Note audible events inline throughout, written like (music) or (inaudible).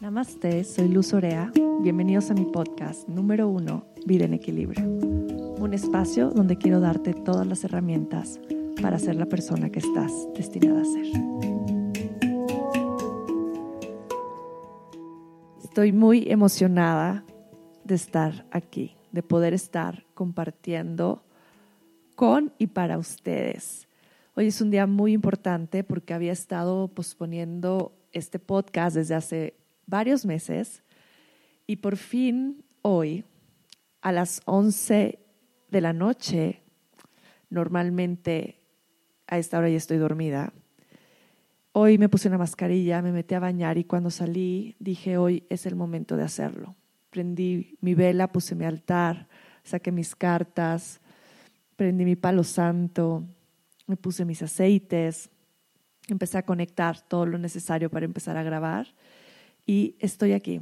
Namaste, soy Luz Orea. Bienvenidos a mi podcast número uno, Vida en Equilibrio. Un espacio donde quiero darte todas las herramientas para ser la persona que estás destinada a ser. Estoy muy emocionada de estar aquí, de poder estar compartiendo con y para ustedes. Hoy es un día muy importante porque había estado posponiendo este podcast desde hace varios meses y por fin hoy, a las 11 de la noche, normalmente a esta hora ya estoy dormida, hoy me puse una mascarilla, me metí a bañar y cuando salí dije, hoy es el momento de hacerlo. Prendí mi vela, puse mi altar, saqué mis cartas, prendí mi palo santo, me puse mis aceites, empecé a conectar todo lo necesario para empezar a grabar y estoy aquí.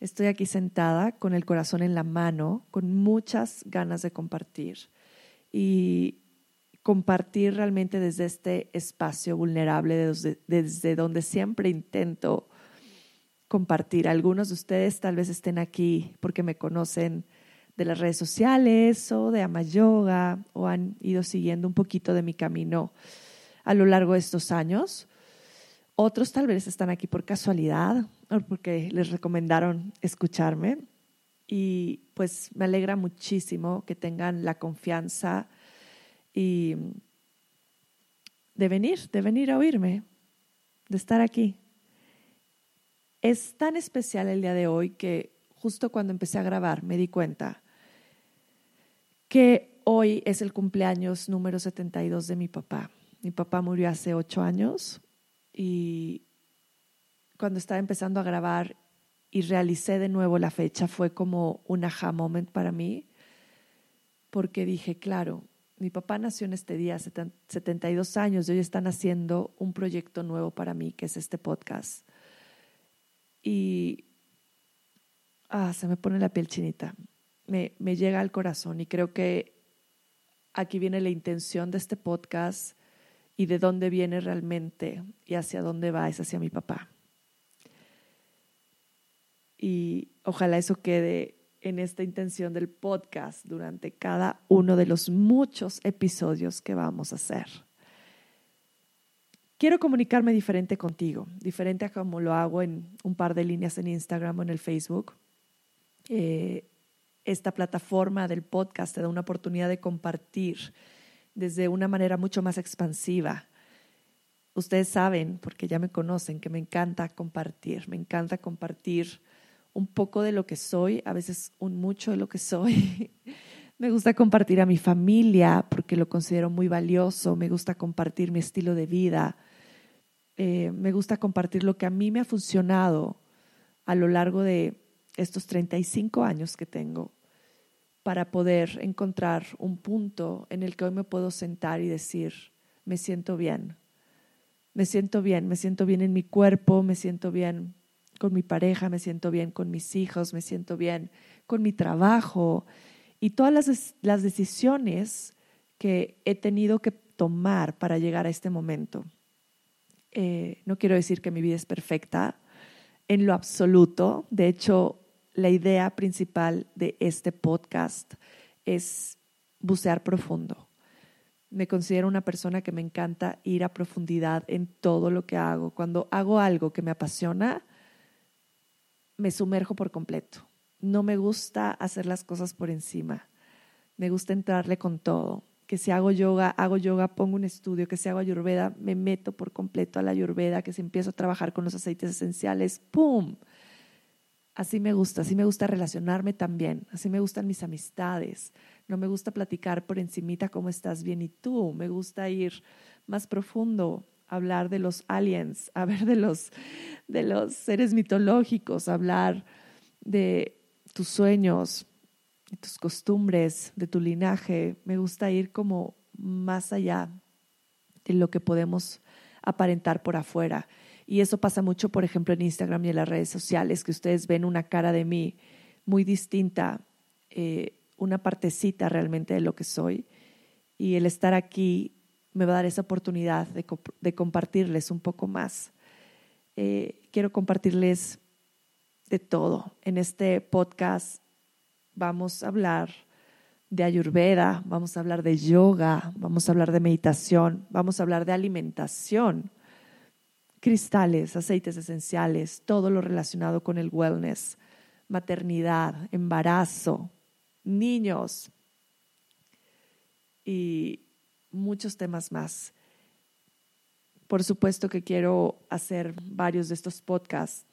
Estoy aquí sentada con el corazón en la mano, con muchas ganas de compartir y compartir realmente desde este espacio vulnerable, desde, donde siempre intento compartir. Algunos de ustedes tal vez estén aquí porque me conocen de las redes sociales o de Ama Yoga o han ido siguiendo un poquito de mi camino a lo largo de estos años. Otros tal vez están aquí por casualidad o porque les recomendaron escucharme. Y pues me alegra muchísimo que tengan la confianza y de venir, de venir a oírme, de estar aquí. Es tan especial el día de hoy que justo cuando empecé a grabar me di cuenta que hoy es el cumpleaños número 72 de mi papá. Mi papá murió hace ocho años y cuando estaba empezando a grabar y realicé de nuevo la fecha fue como un aha moment para mí, porque dije, claro, mi papá nació en este día, 72 años, y hoy están haciendo un proyecto nuevo para mí, que es este podcast. Y ah, se me pone la piel chinita, me, me llega al corazón y creo que aquí viene la intención de este podcast y de dónde viene realmente y hacia dónde va es hacia mi papá. Y ojalá eso quede en esta intención del podcast durante cada uno de los muchos episodios que vamos a hacer. Quiero comunicarme diferente contigo, diferente a como lo hago en un par de líneas en Instagram o en el Facebook. Eh, esta plataforma del podcast te da una oportunidad de compartir desde una manera mucho más expansiva. Ustedes saben, porque ya me conocen, que me encanta compartir, me encanta compartir un poco de lo que soy, a veces un mucho de lo que soy. (laughs) me gusta compartir a mi familia porque lo considero muy valioso, me gusta compartir mi estilo de vida, eh, me gusta compartir lo que a mí me ha funcionado a lo largo de estos 35 años que tengo para poder encontrar un punto en el que hoy me puedo sentar y decir, me siento bien, me siento bien, me siento bien en mi cuerpo, me siento bien con mi pareja, me siento bien con mis hijos, me siento bien con mi trabajo y todas las, las decisiones que he tenido que tomar para llegar a este momento. Eh, no quiero decir que mi vida es perfecta en lo absoluto, de hecho la idea principal de este podcast es bucear profundo. Me considero una persona que me encanta ir a profundidad en todo lo que hago. Cuando hago algo que me apasiona, me sumerjo por completo. No me gusta hacer las cosas por encima. Me gusta entrarle con todo. Que si hago yoga, hago yoga, pongo un estudio. Que si hago ayurveda, me meto por completo a la ayurveda. Que si empiezo a trabajar con los aceites esenciales, ¡pum! Así me gusta, así me gusta relacionarme también, así me gustan mis amistades, no me gusta platicar por encimita cómo estás bien y tú, me gusta ir más profundo, hablar de los aliens, (laughs) hablar de los, de los seres mitológicos, hablar de tus sueños, de tus costumbres, de tu linaje, me gusta ir como más allá de lo que podemos aparentar por afuera. Y eso pasa mucho, por ejemplo, en Instagram y en las redes sociales, que ustedes ven una cara de mí muy distinta, eh, una partecita realmente de lo que soy. Y el estar aquí me va a dar esa oportunidad de, compartirles un poco más. Eh, quiero compartirles de todo. En este podcast vamos a hablar de ayurveda, vamos a hablar de yoga, vamos a hablar de meditación, vamos a hablar de alimentación, cristales, aceites esenciales, todo lo relacionado con el wellness, maternidad, embarazo, niños y muchos temas más. Por supuesto que quiero hacer varios de estos podcasts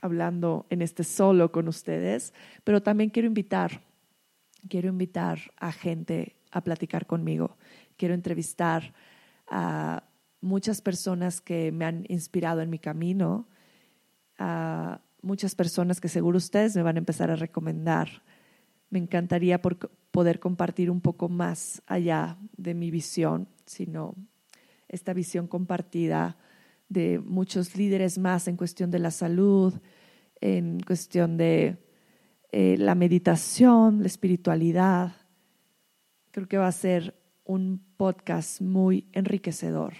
hablando en este solo con ustedes, pero también quiero invitar, quiero invitar a gente a platicar conmigo. Quiero entrevistar a muchas personas que me han inspirado en mi camino, a muchas personas que seguro ustedes me van a empezar a recomendar. Me encantaría poder compartir un poco más allá de mi visión, sino esta visión compartida de muchos líderes más en cuestión de la salud, en cuestión de eh, la meditación, la espiritualidad. Creo que va a ser un podcast muy enriquecedor.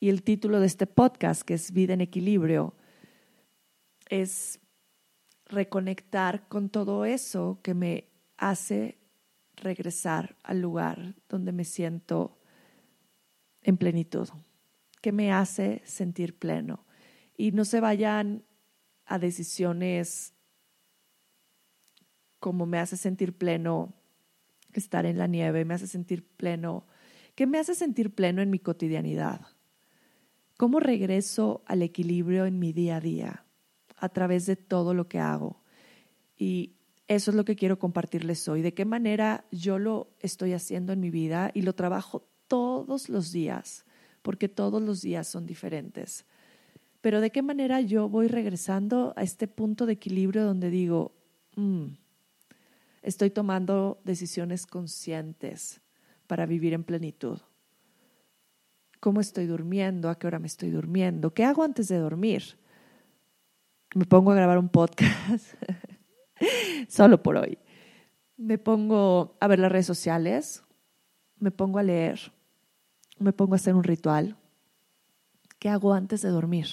Y el título de este podcast, que es Vida en Equilibrio, es reconectar con todo eso que me hace regresar al lugar donde me siento en plenitud, que me hace sentir pleno. Y no se vayan a decisiones como me hace sentir pleno estar en la nieve, me hace sentir pleno, que me hace sentir pleno en mi cotidianidad. ¿Cómo regreso al equilibrio en mi día a día a través de todo lo que hago? Y eso es lo que quiero compartirles hoy, de qué manera yo lo estoy haciendo en mi vida y lo trabajo todos los días, porque todos los días son diferentes. Pero de qué manera yo voy regresando a este punto de equilibrio donde digo, mm, estoy tomando decisiones conscientes para vivir en plenitud cómo estoy durmiendo, a qué hora me estoy durmiendo, qué hago antes de dormir. Me pongo a grabar un podcast (laughs) solo por hoy. Me pongo a ver las redes sociales, me pongo a leer, me pongo a hacer un ritual. ¿Qué hago antes de dormir?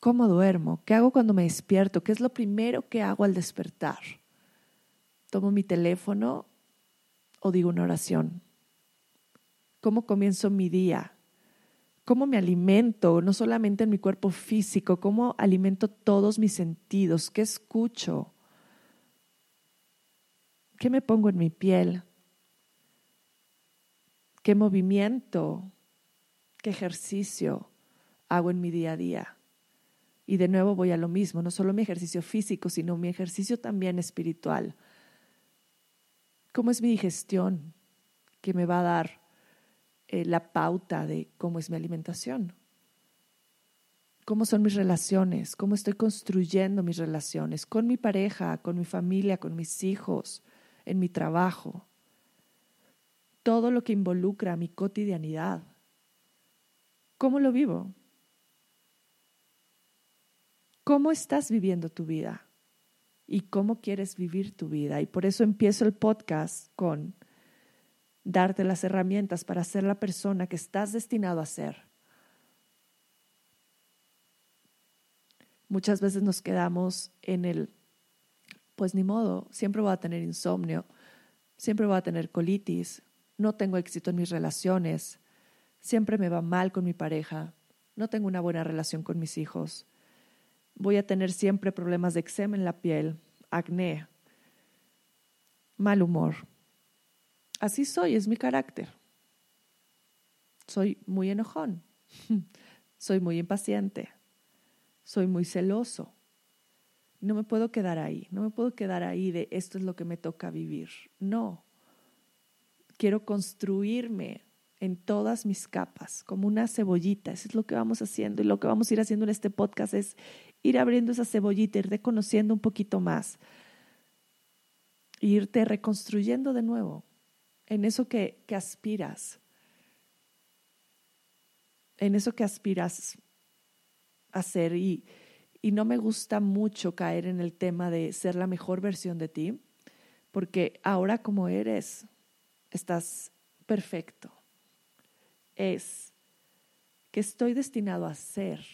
¿Cómo duermo? ¿Qué hago cuando me despierto? ¿Qué es lo primero que hago al despertar? ¿Tomo mi teléfono o digo una oración? cómo comienzo mi día, cómo me alimento, no solamente en mi cuerpo físico, cómo alimento todos mis sentidos, qué escucho, qué me pongo en mi piel, qué movimiento, qué ejercicio hago en mi día a día. Y de nuevo voy a lo mismo, no solo mi ejercicio físico, sino mi ejercicio también espiritual. ¿Cómo es mi digestión que me va a dar eh, la pauta de cómo es mi alimentación, cómo son mis relaciones, cómo estoy construyendo mis relaciones con mi pareja, con mi familia, con mis hijos, en mi trabajo, todo lo que involucra mi cotidianidad. ¿Cómo lo vivo? ¿Cómo estás viviendo tu vida? ¿Y cómo quieres vivir tu vida? Y por eso empiezo el podcast con darte las herramientas para ser la persona que estás destinado a ser. Muchas veces nos quedamos en el, pues ni modo, siempre voy a tener insomnio, siempre voy a tener colitis, no tengo éxito en mis relaciones, siempre me va mal con mi pareja, no tengo una buena relación con mis hijos, voy a tener siempre problemas de eczema en la piel, acné, mal humor. Así soy, es mi carácter. Soy muy enojón, (laughs) soy muy impaciente, soy muy celoso. No me puedo quedar ahí, no me puedo quedar ahí de esto es lo que me toca vivir. No, quiero construirme en todas mis capas, como una cebollita. Eso es lo que vamos haciendo. Y lo que vamos a ir haciendo en este podcast es ir abriendo esa cebollita, ir reconociendo un poquito más, irte reconstruyendo de nuevo en eso que, aspiras, en eso que aspiras a ser. Y, y no me gusta mucho caer en el tema de ser la mejor versión de ti, porque ahora como eres, estás perfecto. Es que estoy destinado a ser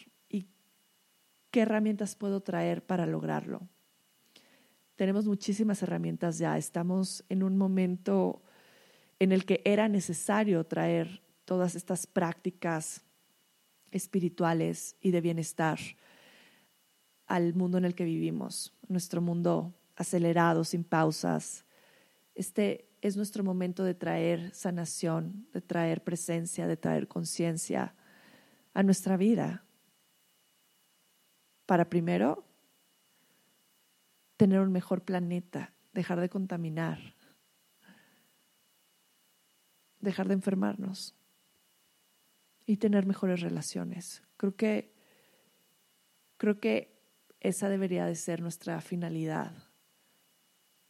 ¿qué herramientas puedo traer para lograrlo? Tenemos muchísimas herramientas ya. Estamos en un momento en el que era necesario traer todas estas prácticas espirituales y de bienestar al mundo en el que vivimos, nuestro mundo acelerado, sin pausas. Este es nuestro momento de traer sanación, de traer presencia, de traer conciencia a nuestra vida. Para primero tener un mejor planeta, dejar de contaminar, dejar de enfermarnos y tener mejores relaciones. Creo que creo que esa debería de ser nuestra finalidad.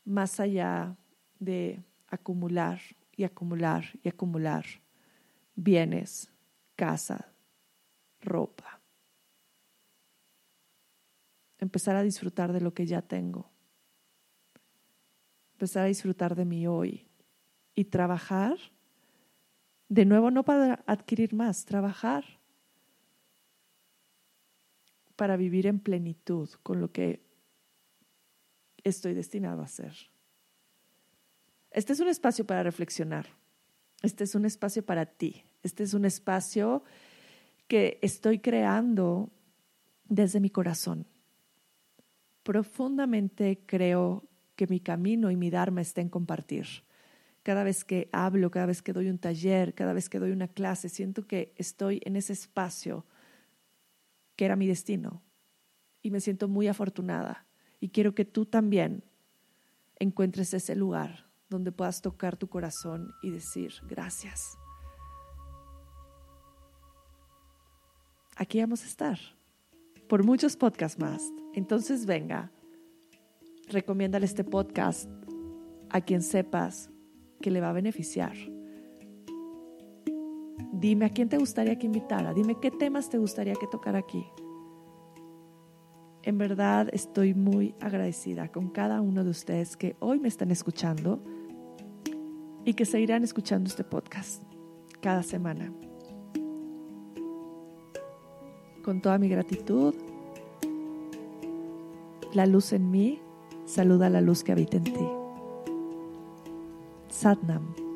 Más allá de acumular y acumular y acumular bienes, casa, ropa. Empezar a disfrutar de lo que ya tengo. Empezar a disfrutar de mi hoy y trabajar de nuevo no para adquirir más, trabajar para vivir en plenitud con lo que estoy destinado a hacer. Este es un espacio para reflexionar. Este es un espacio para ti. Este es un espacio que estoy creando desde mi corazón. Profundamente creo que mi camino y mi Dharma está en compartir. Cada vez que hablo, cada vez que doy un taller, cada vez que doy una clase, siento que estoy en ese espacio que era mi destino. Y me siento muy afortunada. Y quiero que tú también encuentres ese lugar donde puedas tocar tu corazón y decir gracias. Aquí vamos a estar por muchos podcasts más. Entonces venga, recomiéndale este podcast a quien sepas que le va a beneficiar. Dime a quién te gustaría que invitara, dime qué temas te gustaría que tocara aquí. En verdad estoy muy agradecida con cada uno de ustedes que hoy me están escuchando y que seguirán escuchando este podcast cada semana. Con toda mi gratitud, la luz en mí saluda a la luz que habita en ti. Satnam.